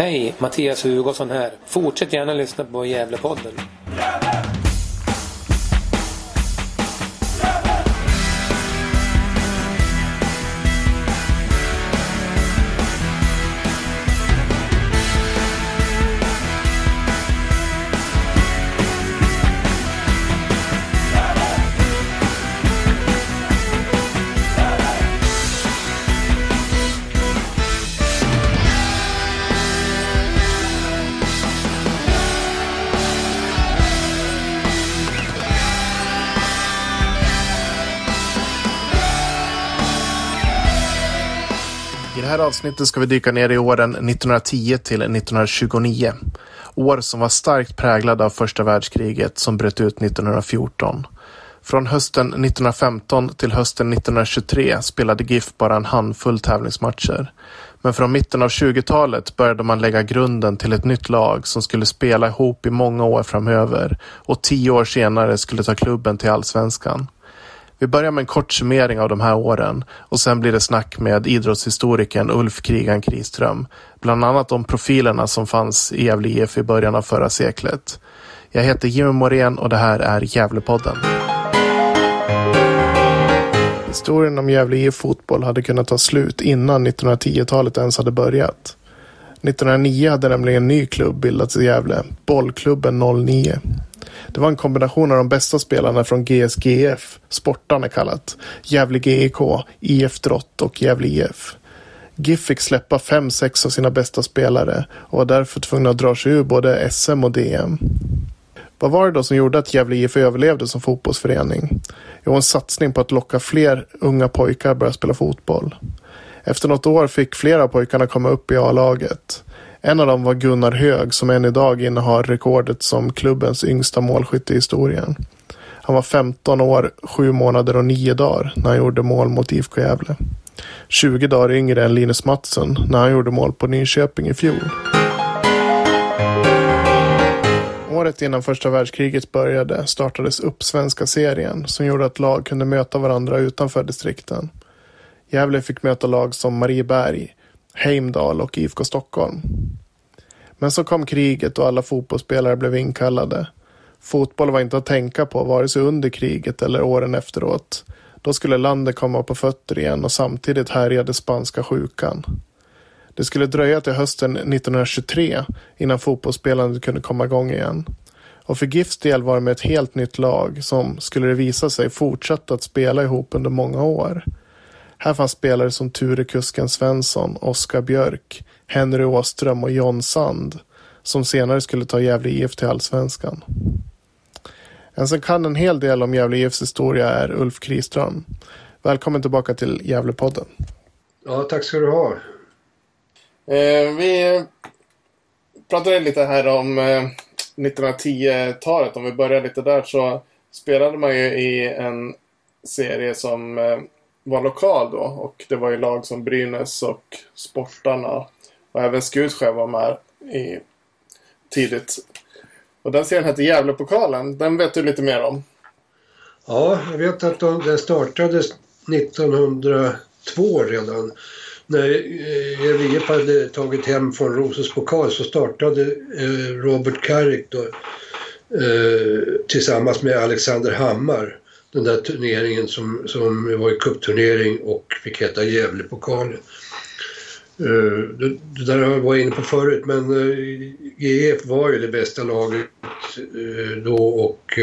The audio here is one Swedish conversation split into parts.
Hej, Mattias Hugosson här. Fortsätt gärna lyssna på Gävlepodden. Avsnittet ska vi dyka ner i åren 1910 till 1929. År som var starkt präglade av första världskriget som bröt ut 1914. Från hösten 1915 till hösten 1923 spelade GIF bara en handfull tävlingsmatcher. Men från mitten av 20-talet började man lägga grunden till ett nytt lag som skulle spela ihop i många år framöver och tio år senare skulle ta klubben till allsvenskan. Vi börjar med en kort summering av de här åren och sen blir det snack med idrottshistorikern Ulf Krigan Kriström. Bland annat om profilerna som fanns i Gävle IF i början av förra seklet. Jag heter Jimmy Morén och det här är Gävlepodden. Historien om Gävle IF fotboll hade kunnat ta slut innan 1910-talet ens hade börjat. 1909 hade nämligen en ny klubb bildats i Gävle, Bollklubben 09. Det var en kombination av de bästa spelarna från GSGF, Sportarna kallat, Gävle GIK, IF Drott och Gävle IF. GIF fick släppa fem, sex av sina bästa spelare och var därför tvungna att dra sig ur både SM och DM. Vad var det då som gjorde att Gävle IF överlevde som fotbollsförening? Jo, en satsning på att locka fler unga pojkar att börja spela fotboll. Efter något år fick flera av pojkarna komma upp i A-laget. En av dem var Gunnar Hög som än idag innehar rekordet som klubbens yngsta målskytt i historien. Han var 15 år, 7 månader och 9 dagar när han gjorde mål mot IFK Gävle. 20 dagar yngre än Linus Mattsson när han gjorde mål på Nyköping i fjol. Året innan första världskriget började startades Uppsvenska serien som gjorde att lag kunde möta varandra utanför distrikten. Gävle fick möta lag som Marieberg, Heimdal och IFK Stockholm. Men så kom kriget och alla fotbollsspelare blev inkallade. Fotboll var inte att tänka på vare sig under kriget eller åren efteråt. Då skulle landet komma på fötter igen och samtidigt härjade spanska sjukan. Det skulle dröja till hösten 1923 innan fotbollsspelandet kunde komma igång igen. Och för GIFs del var det med ett helt nytt lag som, skulle det visa sig, fortsatte att spela ihop under många år. Här fanns spelare som Ture Kusken Svensson, Oskar Björk, Henry Åström och John Sand som senare skulle ta Gävle IF till allsvenskan. En som kan en hel del om Gävle IFs historia är Ulf Kriström. Välkommen tillbaka till Gävlepodden. Ja, tack ska du ha. Eh, vi pratade lite här om eh, 1910-talet. Om vi börjar lite där så spelade man ju i en serie som eh, var lokal då. Och det var ju lag som Brynäs och Sportarna. Och även Skutskär var med i tidigt. Och den serien hette Gävlepokalen. Den vet du lite mer om. Ja, jag vet att de, den startades 1902 redan. När eh, hade tagit hem från Rosens pokal så startade eh, Robert Carrick då, eh, tillsammans med Alexander Hammar den där turneringen som, som var en cupturnering och fick heta Gävlepokalen. Eh, det, det där jag var inne på förut men eh, GF var ju det bästa laget eh, då och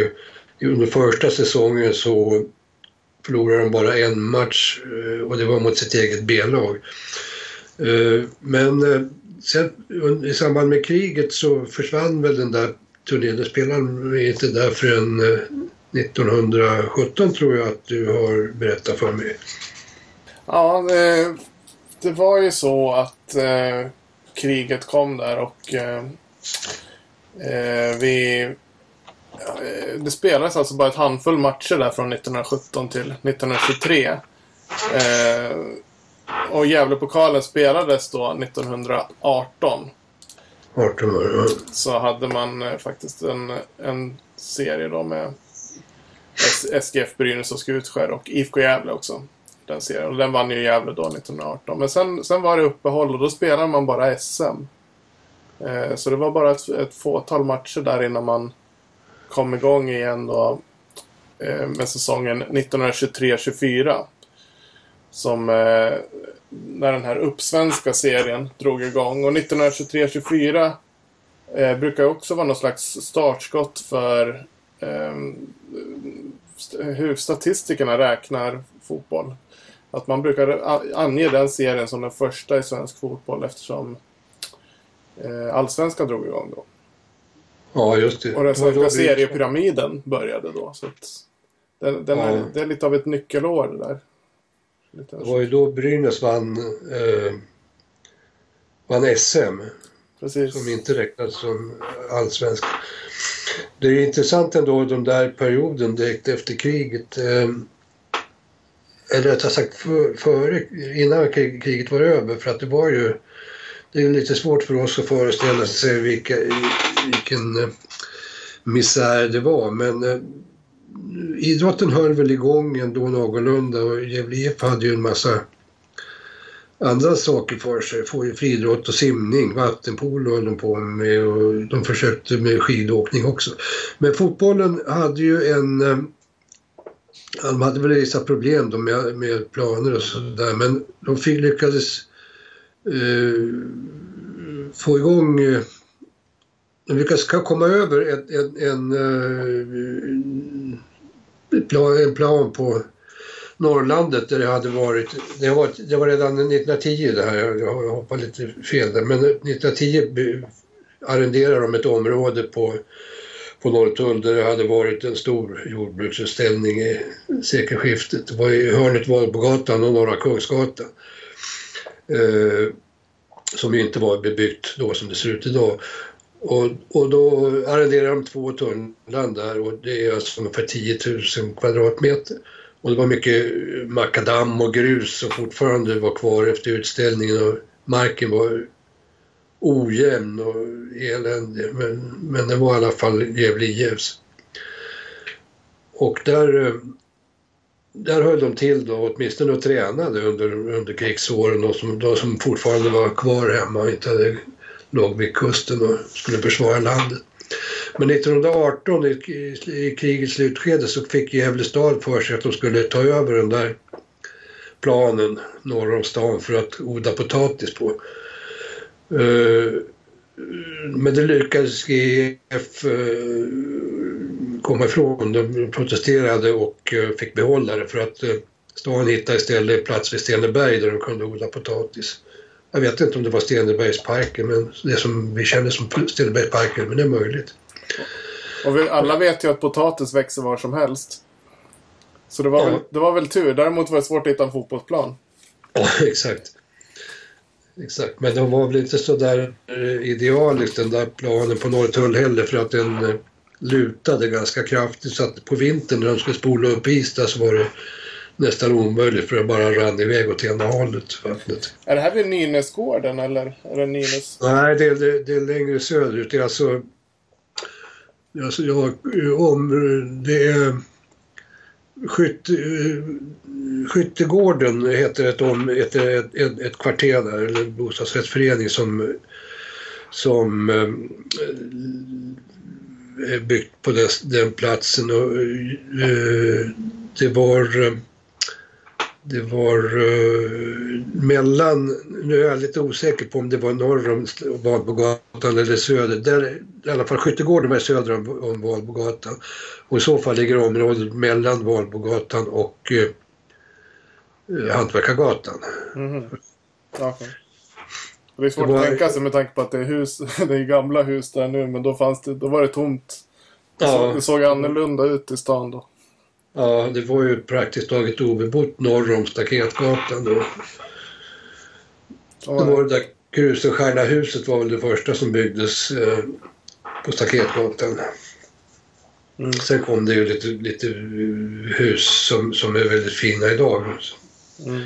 under första säsongen så förlorade de bara en match och det var mot sitt eget B-lag. Men sen i samband med kriget så försvann väl den där turneringen. är inte där förrän 1917 tror jag att du har berättat för mig. Ja, det, det var ju så att eh, kriget kom där och eh, eh vi... Eh, det spelades alltså bara ett handfull matcher där från 1917 till 1923. Eh, och Gävlepokalen spelades då 1918. 18 år, ja. Så hade man eh, faktiskt en, en serie då med SGF Brynäs och Skutskär och IFK Gävle också. Den serien. Och den vann ju Gävle då 1918. Men sen, sen var det uppehåll och då spelade man bara SM. Eh, så det var bara ett, ett fåtal matcher där innan man kom igång igen då eh, med säsongen 1923-24. Som eh, när den här uppsvenska serien drog igång. Och 1923-24 eh, brukar också vara någon slags startskott för eh, hur statistikerna räknar fotboll. Att man brukar ange den serien som den första i svensk fotboll eftersom eh, allsvenskan drog igång då. Ja, just det. Och den svenska det seriepyramiden började då. Så den, den Ja. är, det är lite av ett nyckelår det där. Lite Det var ju då Brynäs vann, eh, vann SM, Precis. som inte räknas som allsvensk. Det är intressant ändå, den där perioden direkt efter kriget. Eh, eller rättare sagt för, före, innan kriget var över, för att det var ju... Det är lite svårt för oss att föreställa sig vilka, vilken eh, misär det var, men eh, idrotten höll väl igång ändå någorlunda och Gävle IF hade ju en massa andra saker för sig. Får ju friidrott och simning, vattenpolo höll de på med och de försökte med skidåkning också. Men fotbollen hade ju en... Eh, de hade väl vissa problem då med, med planer och sådär men de fick, lyckades eh, få igång... Eh, de lyckades komma över en, en, eh, en, en plan på Norrlandet där det hade varit, det var, det var redan 1910 det här, jag, jag hoppar lite fel där, men 1910 arrenderade de ett område på, på Norrtull där det hade varit en stor jordbruksutställning i sekelskiftet. Det var i hörnet Valbogatan och Norra Kungsgatan. Eh, som ju inte var bebyggt då som det ser ut idag. Och, och då arrenderade de två tunnland där och det är alltså ungefär 10 000 kvadratmeter. Och det var mycket eh, makadam och grus som fortfarande var kvar efter utställningen och marken var ojämn och eländig. Men, men den var i alla fall Gävle IFs. Och där, eh, där höll de till då, åtminstone och tränade under, under krigsåren de som, de som fortfarande var kvar hemma och inte hade, låg vid kusten och skulle försvara landet. Men 1918 i, i, krigets slutskede så fick Gävle stad för sig att de skulle ta över den där planen norr om stan för att odla potatis på. Eh, men det lyckades GF eh, komma ifrån. De protesterade och eh, fick behålla det för att stan hittade istället plats vid Steneberg där de kunde odla potatis. Jag vet inte om det var Stenebergsparken, men det som vi känner som Stenebergsparken, men det är möjligt. Och vi, alla vet ju att potatis växer var som helst. Så det var, Ja. väl, det var väl tur. Däremot var det svårt att hitta en fotbollsplan. Ja, exakt. Exakt, men de var väl inte så där eh, idealisk den där planen på Norrtull heller för att den eh, lutade ganska kraftigt så att på vintern när de skulle spola upp is där så var det nästan omöjligt för det bara rann iväg åt ena hållet, vattnet. Är det här vid Nynäsgården eller? Är det Nynäs? Nej, det, det, det är längre söderut. Det är alltså alltså jag, eh, om, det är... Skytte, eh, Skyttegården heter ett, om, ett, ett, ett, ett kvarter där, eller bostadsrättsförening som, som eh, är byggt på des, den platsen. Och, det var det var eh, mellan, nu är jag lite osäker på om det var norr om Valbogatan eller söder. Där, I alla fall Skyttegården var söder om, om Valbogatan. Och i så fall ligger området mellan Valbogatan och eh, Hantverkargatan. Mhm. Ja, okej. Det är svårt Det var- att tänka sig med tanke på att det är hus, det är gamla hus där nu, men då fanns det, då var det tomt. Ja. Det såg annorlunda ut i stan då. Ja, det var ju praktiskt taget obebott norr om Staketgatan då. Så Det var det där Krusenstjärna-huset var väl det första som byggdes eh, på Staketgatan. Mm. Sen kom det ju lite, lite hus som, som är väldigt fina idag. Mm.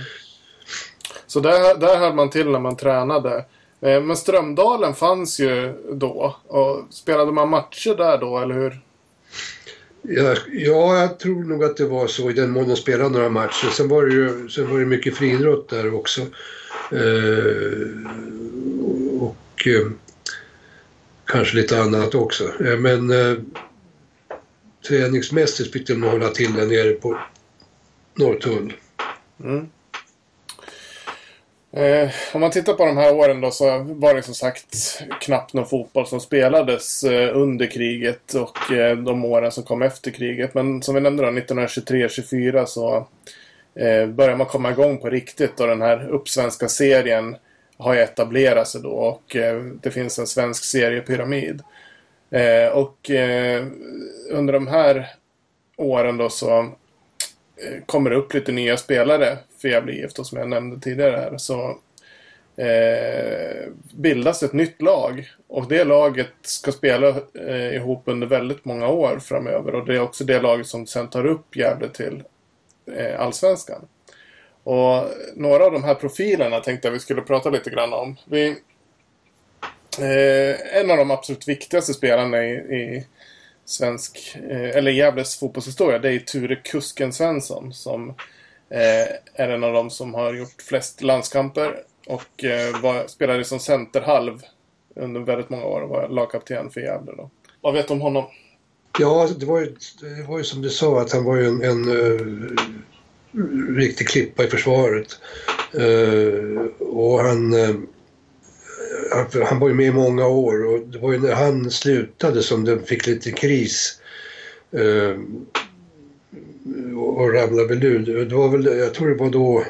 Så där, där höll man till när man tränade. Eh, Men Strömdalen fanns ju då. Och spelade man matcher där då, eller hur? Ja, ja, jag tror nog att det var så i den mån de spelade några matcher. Sen var det ju sen var det mycket friidrott där också. Eh, och eh, kanske lite annat också. Eh, men eh, träningsmässigt fick de hålla till där nere på Norrtull. Mm. Eh, om man tittar på de här åren då så var det som sagt knappt någon fotboll som spelades eh, under kriget och eh, de åren som kom efter kriget. Men som vi nämnde då, 1923-24 så eh, börjar man komma igång på riktigt och den här uppsvenska serien har ju etablerat sig då och eh, det finns en svensk seriepyramid. Eh, och eh, under de här åren då så eh, kommer det upp lite nya spelare för Gävle IF som jag nämnde tidigare här. Så eh, bildas ett nytt lag och det laget ska spela eh, ihop under väldigt många år framöver och det är också det laget som sen tar upp Gävle till eh, Allsvenskan. Och några av de här profilerna tänkte jag vi skulle prata lite grann om. Vi, eh, en av de absolut viktigaste spelarna i, i svensk, eh, eller Gävles fotbollshistoria, det är Ture Kusken Svensson som eh, Eh, är en av de som har gjort flest landskamper och eh, var, spelade som centerhalv under väldigt många år och var lagkapten för Gävle. Då. Vad vet du om honom? Ja, alltså, det var ju, det var ju som du sa att han var ju en, en uh, riktig klippa i försvaret. Uh, och han, uh, han var ju med i många år och det var ju när han slutade som det fick lite kris. Uh, och ramlade väl ur. Det var väl, jag tror det var då,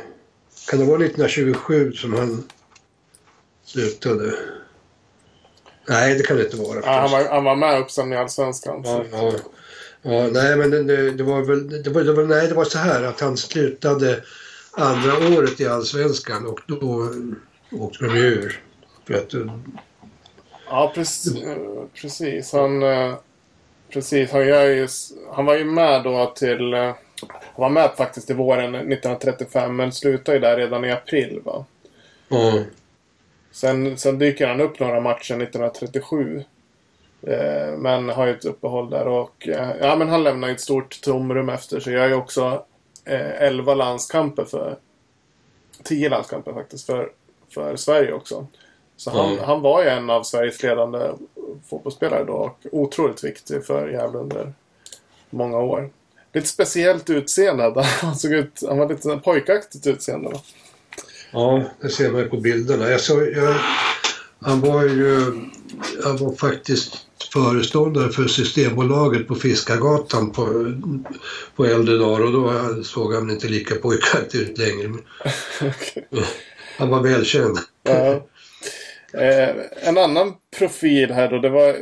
kan det vara 1927 som han slutade? Nej, det kan det inte vara. Ja, han, var, han var med upp sen i Allsvenskan. Ja, ja. Ja, nej, men det, det, var väl, det var, det var, nej, det var så här att han slutade andra året i Allsvenskan och då åkte de ur. För att, ja, precis. precis. Han, eh, precis. Han, ju, han var ju med då till... Eh, han var med faktiskt i våren 1935 men slutade ju där redan i april. Va? Ja. Sen, sen dyker han upp några matcher 1937. Eh, men har ju ett uppehåll där och eh, ja, men han lämnar ju ett stort tomrum efter sig. Jag har ju också eh, 11 landskamper för 10 landskamper faktiskt för, för Sverige också. Så han, mm. han var ju en av Sveriges ledande fotbollsspelare då och otroligt viktig för Gävle under många år. Lite speciellt utseende. Han såg ut, han var lite pojkaktigt utseende. Då. Ja, det ser man ju på bilderna. Jag såg, jag, han var ju han var faktiskt föreståndare för Systembolaget på Fiskargatan på, på äldre dagar och då såg han inte lika pojkaktig ut längre. okay. Han var välkänd. Ja. Eh, en annan profil här då, det var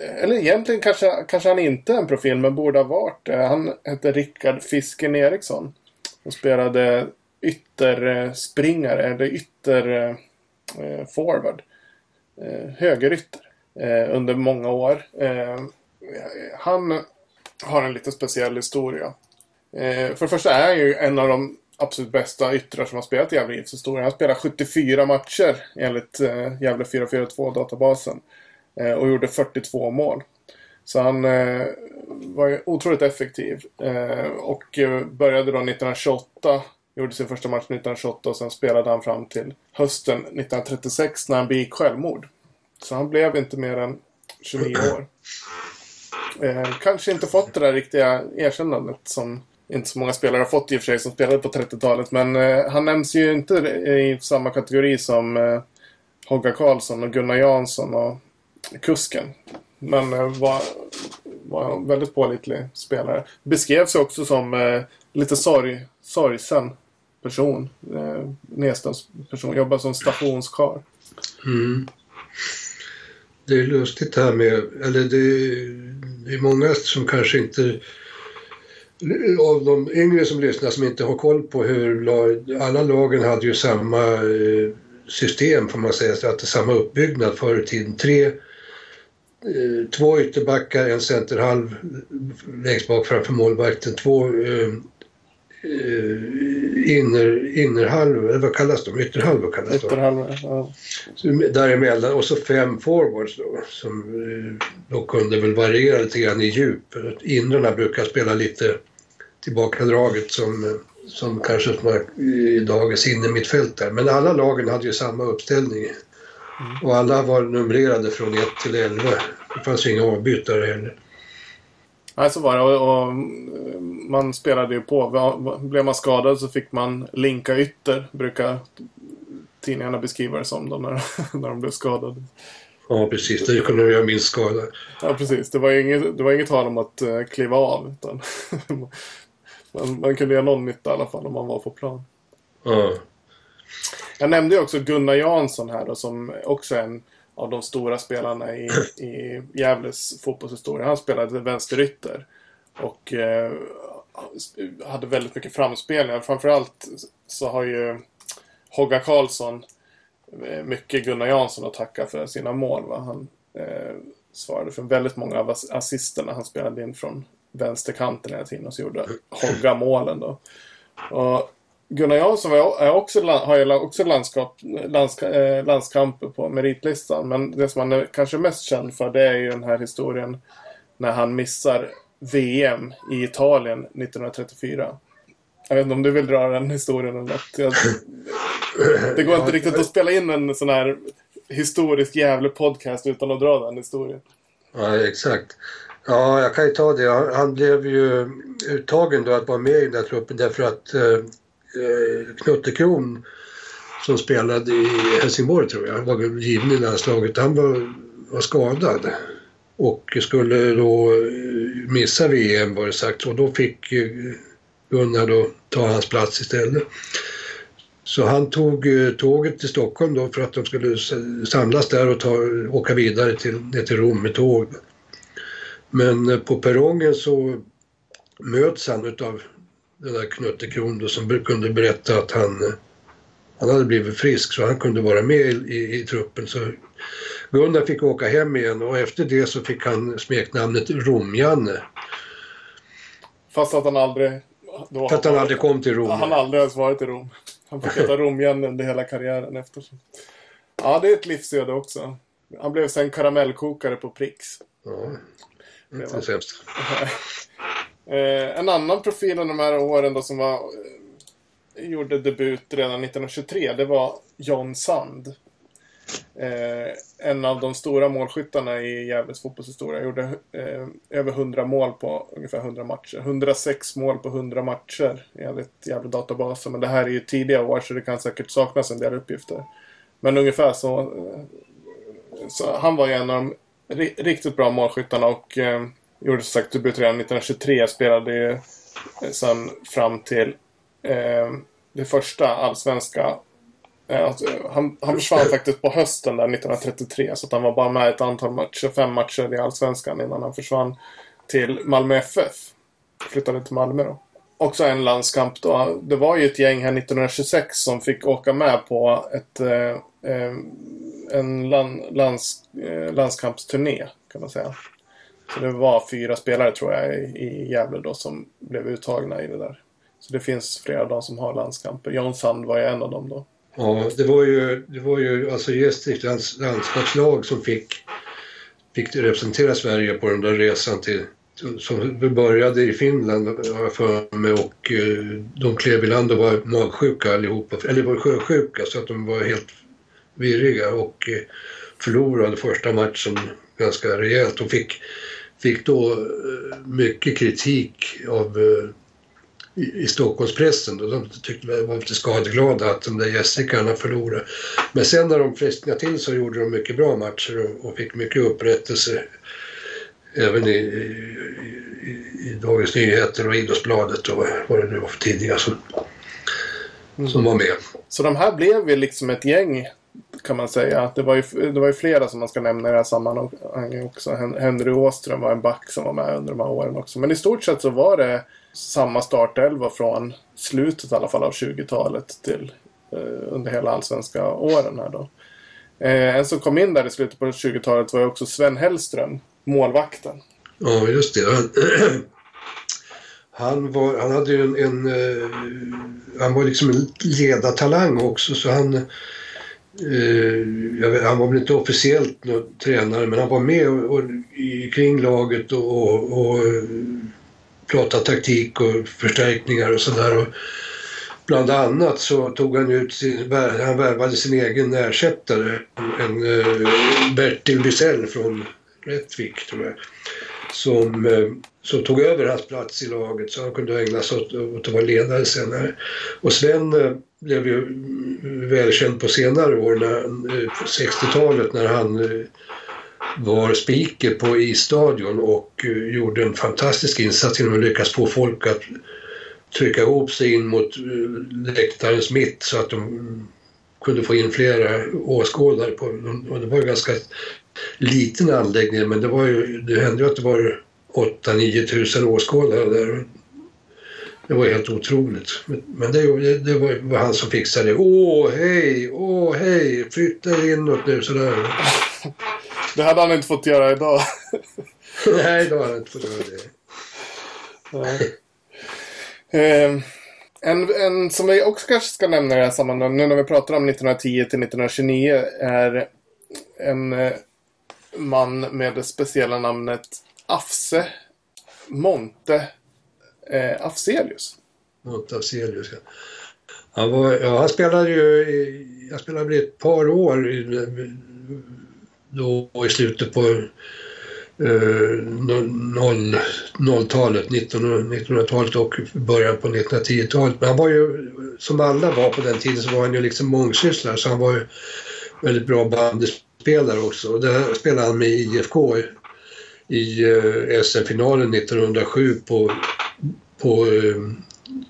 eller egentligen kanske, kanske han inte är en profil, men borde ha varit det. Han hette Rickard Fisken Eriksson. Och spelade ytterspringare, eller ytterforward. Eh, eh, högerytter eh, under många år. Eh, han har en lite speciell historia. Eh, för det första är han ju en av de absolut bästa yttrar som har spelat i Gävle IFs historia. Han spelade 74 matcher enligt eh, Gävle 442-databasen. Eh, och gjorde 42 mål. Så han eh, var ju otroligt effektiv. Eh, och eh, började då 1928 Gjorde sin första match 1928 och sen spelade han fram till hösten 1936 när han begick självmord. Så han blev inte mer än 29 år. Eh, kanske inte fått det där riktiga erkännandet som inte så många spelare har fått i och för sig som spelade på 30-talet. Men eh, han nämns ju inte i samma kategori som eh, Hogga Karlsson och Gunnar Jansson och Kusken. Men eh, var, var en väldigt pålitlig spelare. Beskrevs också som eh, lite sorg, sorgsen person. Eh, Nedstens person. Jobbade som stationskarl. Mm. Det är lustigt det här med, eller det, det är många som kanske inte av de yngre som lyssnar som inte har koll på hur alla lagen hade ju samma eh, system får man säga, så att det är samma uppbyggnad förr i tiden. Tre, eh, två ytterbackar, en centerhalv eh, längst bak framför målvakten, två inner, innerhalvor, eller vad kallas de? Ytterhalvor kallas de. Ja. Däremellan och så fem forwards då som då kunde väl variera lite grann i djup. Inrarna brukar spela lite tillbakadraget som, som kanske i dagens innermittfältare. Men alla lagen hade ju samma uppställning. Och alla var numrerade från 1 till 11. Det fanns inga avbytare heller. Nej, så var det. Och, och, man spelade ju på. Blev man skadad så fick man linka ytter, brukar tidningarna beskriva det som då när, när de blev skadade. Ja, precis. Det kunde göra minst skada. Ja, precis. Det var inget, det var inget tal om att uh, kliva av. Utan man, man kunde göra någon nytta i alla fall om man var på plan. Ja. Jag nämnde ju också Gunnar Jansson här då, som också är en av de stora spelarna i, i Gävles fotbollshistoria. Han spelade vänsterytter. Och eh, hade väldigt mycket framspelningar. Framförallt så har ju Hogga Karlsson eh, mycket Gunnar Jansson att tacka för sina mål. Va? Han eh, svarade för väldigt många av assisterna. Han spelade in från vänsterkanten hela tiden och så gjorde Hogga målen då. Och Gunnar Jansson är också, har ju också landskap, lands, eh, landskamper på meritlistan. Men det som han är kanske mest känd för det är ju den här historien när han missar VM i Italien 1934. Jag vet inte om du vill dra den historien eller något. det går inte riktigt att spela in en sån här historisk jävla podcast utan att dra den historien. Ja, exakt. Ja, jag kan ju ta det. Han blev ju uttagen då att vara med i den där truppen därför att eh, Eh, Knutte Kron som spelade i Helsingborg tror jag, var given i landslaget. Han var, var skadad och skulle då eh, missa VM var det sagt och då fick eh, Gunnar då ta hans plats istället. Så han tog tåget till Stockholm då för att de skulle samlas där och ta, åka vidare till, ner till Rom med tåg. Men på perrongen så möts han utav den där Knutte Kron som kunde berätta att han, han hade blivit frisk så han kunde vara med i, i truppen. Så Gunnar fick åka hem igen och efter det så fick han smeknamnet Rom-Janne. Fast att han aldrig... Då att han aldrig kom till Rom. Han aldrig ens varit i Rom. Han fick heta Rom-Janne under hela karriären efter. Ja, det är ett livsöde också. Han blev sen karamellkokare på Prix. Ja, inte sämst. Eh, en annan profil under de här åren då som var, eh, gjorde debut redan 1923, det var John Sand. Eh, en av de stora målskyttarna i Gävles fotbollshistoria. Gjorde eh, över 100 mål på ungefär 100 matcher. 106 mål på 100 matcher enligt Gävle databasen. Men det här är ju tidiga år så det kan säkert saknas en del uppgifter. Men ungefär så. Eh, så han var ju en av de riktigt bra målskyttarna och eh, gjorde som sagt debut redan 1923. Spelade ju eh, sen fram till eh, det första allsvenska. Eh, alltså, han, han försvann faktiskt på hösten där 1933. Så att han var bara med ett antal matcher, fem matcher i allsvenskan innan han försvann till Malmö FF. Flyttade till Malmö då. Också en landskamp då. Det var ju ett gäng här 1926 som fick åka med på ett, eh, eh en land, lands, eh, landskampsturné kan man säga. Så det var fyra spelare tror jag i Gävle då som blev uttagna i det där. Så det finns flera av dem som har landskamper. Jan Sand var ju en av dem då. Ja, det var ju, det var ju alltså Gästriklands landskapslag som fick, fick representera Sverige på den där resan till som började i Finland har jag för mig och eh, de klev i land och var magsjuka allihopa, eller var sjösjuka så att de var helt virriga och eh, förlorade första matchen ganska rejält och fick fick då eh, mycket kritik av eh, i, Stockholmspressen. Då. De tyckte de var lite skadeglada att de där gästrikarna förlorade. Men sen när de frisknade till så gjorde de mycket bra matcher och, och fick mycket upprättelse. Även i, i, i, Dagens Nyheter och Idrottsbladet och vad det nu var för tidningar som, som var med. Så de här blev ju liksom ett gäng kan man säga. Det var, ju, det var ju flera som man ska nämna i det här sammanhanget också. Henry Åström var en back som var med under de här åren också. Men i stort sett så var det samma startelva från slutet i alla fall av 20-talet till eh, under hela allsvenska åren här då. Eh, en som kom in där i slutet på 20-talet var ju också Sven Hellström, målvakten. Ja, just det. Han, var, han hade ju en, en, eh, Han var liksom en ledartalang också så han Eh, vet, han var väl inte officiellt någon tränare men han var med och, och, i, kring laget och, och, och eh, pratade taktik och förstärkningar och sådär. bland annat så tog han ut sin, han värvade sin egen ersättare, en, en Bertil Bysell från Rättvik tror jag, som, eh, som tog över hans plats i laget så han kunde ägna sig åt, åt att vara ledare senare. Och Sven eh, blev ju välkänd på senare år, 60-talet, eh, när han var speaker på isstadion och gjorde en fantastisk insats genom att lyckas få folk att trycka ihop sig in mot läktarens mitt så att de kunde få in flera åskådare. På, och det var ju ganska liten anläggning men det, var ju, det hände ju att det var 8-9 tusen åskådare där. Det var helt otroligt. Men det, det var, han som fixade det. Åh, hej! Åh, hej! Flytta inåt nu sådär. Det hade han inte fått göra idag. Nej, då hade han inte fått göra det. Eh, en, en som vi också kanske ska nämna i det här sammanhanget, nu när vi pratar om 1910 till 1929, är en eh, man med det speciella namnet Afse Monte eh, Afzelius. Monte Afzelius, ja. Han, var, ja, han spelade ju, i, jag spelade väl ett par år i, då i slutet på eh, 0-talet, 1900-talet och början på 1910-talet. Men han var ju, som alla var på den tiden, så var han ju liksom mångsysslare så han var ju väldigt bra bandyspelare också. Och där spelade han med IFK i, i eh, SM-finalen 1907 på, på eh,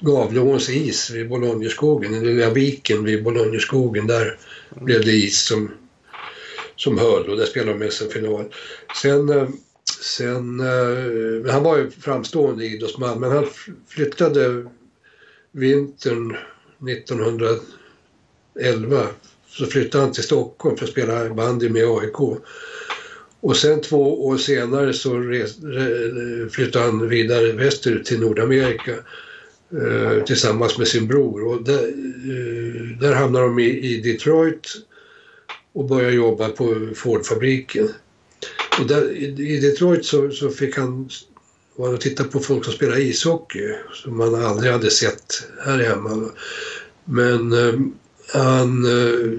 Gavleåns is vid Bologneskogen, den lilla viken vid Bologneskogen. Där blev det is som som höll och där spelade de SM-final. Sen, eh, sen, eh, han var ju framstående idrottsman men han flyttade vintern 1911 så flyttade han till Stockholm för att spela bandy med AIK. Och sen två år senare så res, flyttade han vidare västerut till Nordamerika eh, tillsammans med sin bror. Och där, eh, där hamnade de i, i Detroit och började jobba på Fordfabriken. Och där, I Detroit så, så fick han var och titta på folk som spelar ishockey som man aldrig hade sett här hemma. Men eh, han eh,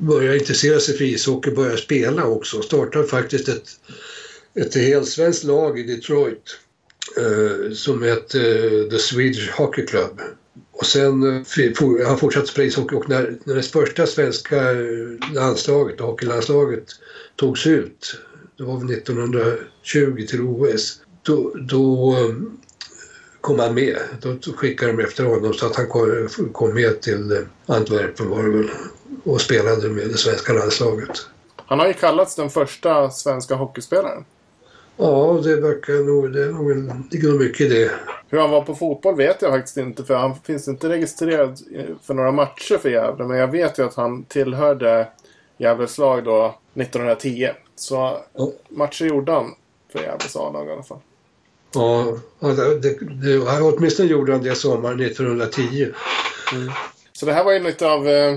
började intressera sig för ishockey och började spela också. Startade faktiskt ett, ett helt svenskt lag i Detroit eh, som hette eh, The Swedish Hockey Club. Och sen eh, han fortsatte spela ishockey och när, när det första svenska eh, landslaget, hockeylandslaget, togs ut, det var väl 1920 till OS, då, då eh, eh, kom han med. Då skickade de efter honom så att han kom med till Antwerpen var det väl och spelade med det svenska landslaget. Han har ju kallats den första svenska hockeyspelaren. Ja, det verkar nog, det är nog, ligger nog mycket i det. Hur han var på fotboll vet jag faktiskt inte för han finns inte registrerad för några matcher för Gävle. Men jag vet ju att han tillhörde Gävles lag då 1910. Så ja. matcher gjorde han för Gävles A-lag i alla fall. Ja, det, det, det, åtminstone gjorde han det sommaren 1910. Mm. Så det här var ju lite av eh,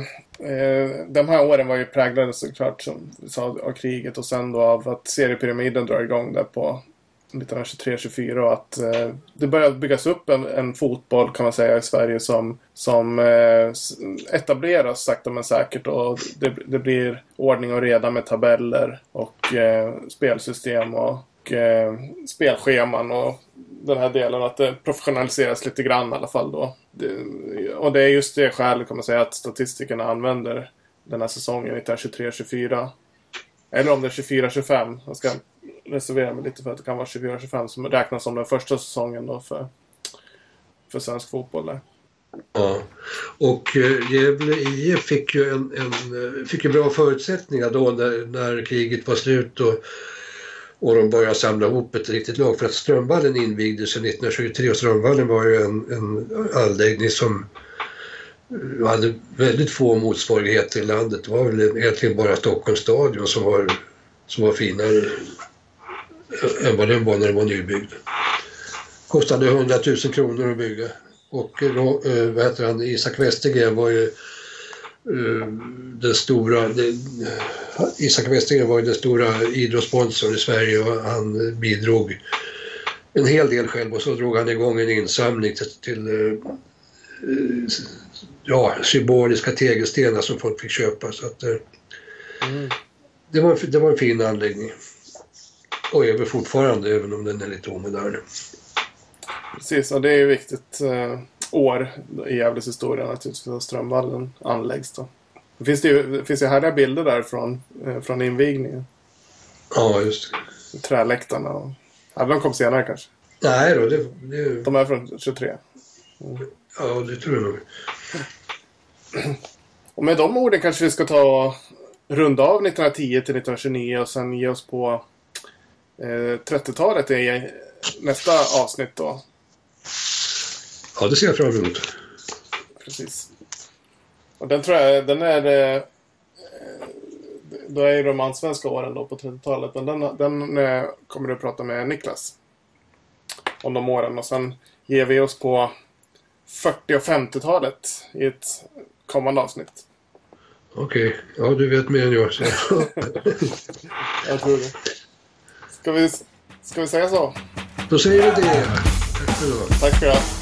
eh, de här åren var ju präglade såklart som vi sa av kriget och sen då av att seriepyramiden drar igång där på 1923-24 och att eh, det började byggas upp en, en, fotboll kan man säga i Sverige som, som eh, etableras sakta men säkert och det, det, blir ordning och reda med tabeller och eh, spelsystem och eh, spelscheman och den här delen att det professionaliseras lite grann i alla fall då. Det, och det är just det skälet kan man säga att statistikerna använder den här säsongen 1923-24. Eller om det är 24-25. Jag ska reservera mig lite för att det kan vara 24-25 som räknas som den första säsongen då för, för svensk fotboll där. Ja, och eh, Gävle IF fick ju, en, en, eh, fick ju bra förutsättningar då när, när kriget var slut och och de började samla ihop ett riktigt lag för att Strömvallen invigdes 1923 och Strömvallen var ju en, en anläggning som hade väldigt få motsvarigheter i landet. Det var väl egentligen bara Stockholms stadion som var, som var finare än vad den var när den var nybyggd. Kostade 100 000 kronor att bygga och eh, vad heter han, Isak Westergren var ju den stora... Isak Westergren var ju den stora idrottssponsorn i Sverige och han bidrog en hel del själv och så drog han igång en insamling till, till, eh, ja, symboliska tegelstenar som folk fick köpa. Så att, eh, det, var, det var en fin anläggning. Och är väl fortfarande, även om den är lite omodern. Precis, och det är viktigt eh, år i Gävles historia naturligtvis att Strömvallen anläggs då. Det finns det ju, det finns ju härliga bilder där från, eh, från invigningen. Ja, just det. Träläktarna och... Ja, de kom senare kanske. Nej då, det, det, De är från 23. ja, det tror jag nog. Och med de orden kanske vi ska ta runda av 1910 till 1929 och sen ge oss på eh, 30-talet i nästa avsnitt då. Ja, det ser jag fram emot. Precis. Och den tror jag, den är... Eh, då är ju de allsvenska åren då på 30-talet. Men den, den eh, kommer du att prata med Niklas. Om de åren. Och sen ger vi oss på 40 och 50-talet i ett kommande avsnitt. Okej, ja du vet mer än jag. Så. Jag tror det. Ska vi, ska vi säga så? Då säger vi det. Tack för idag. Tack för det.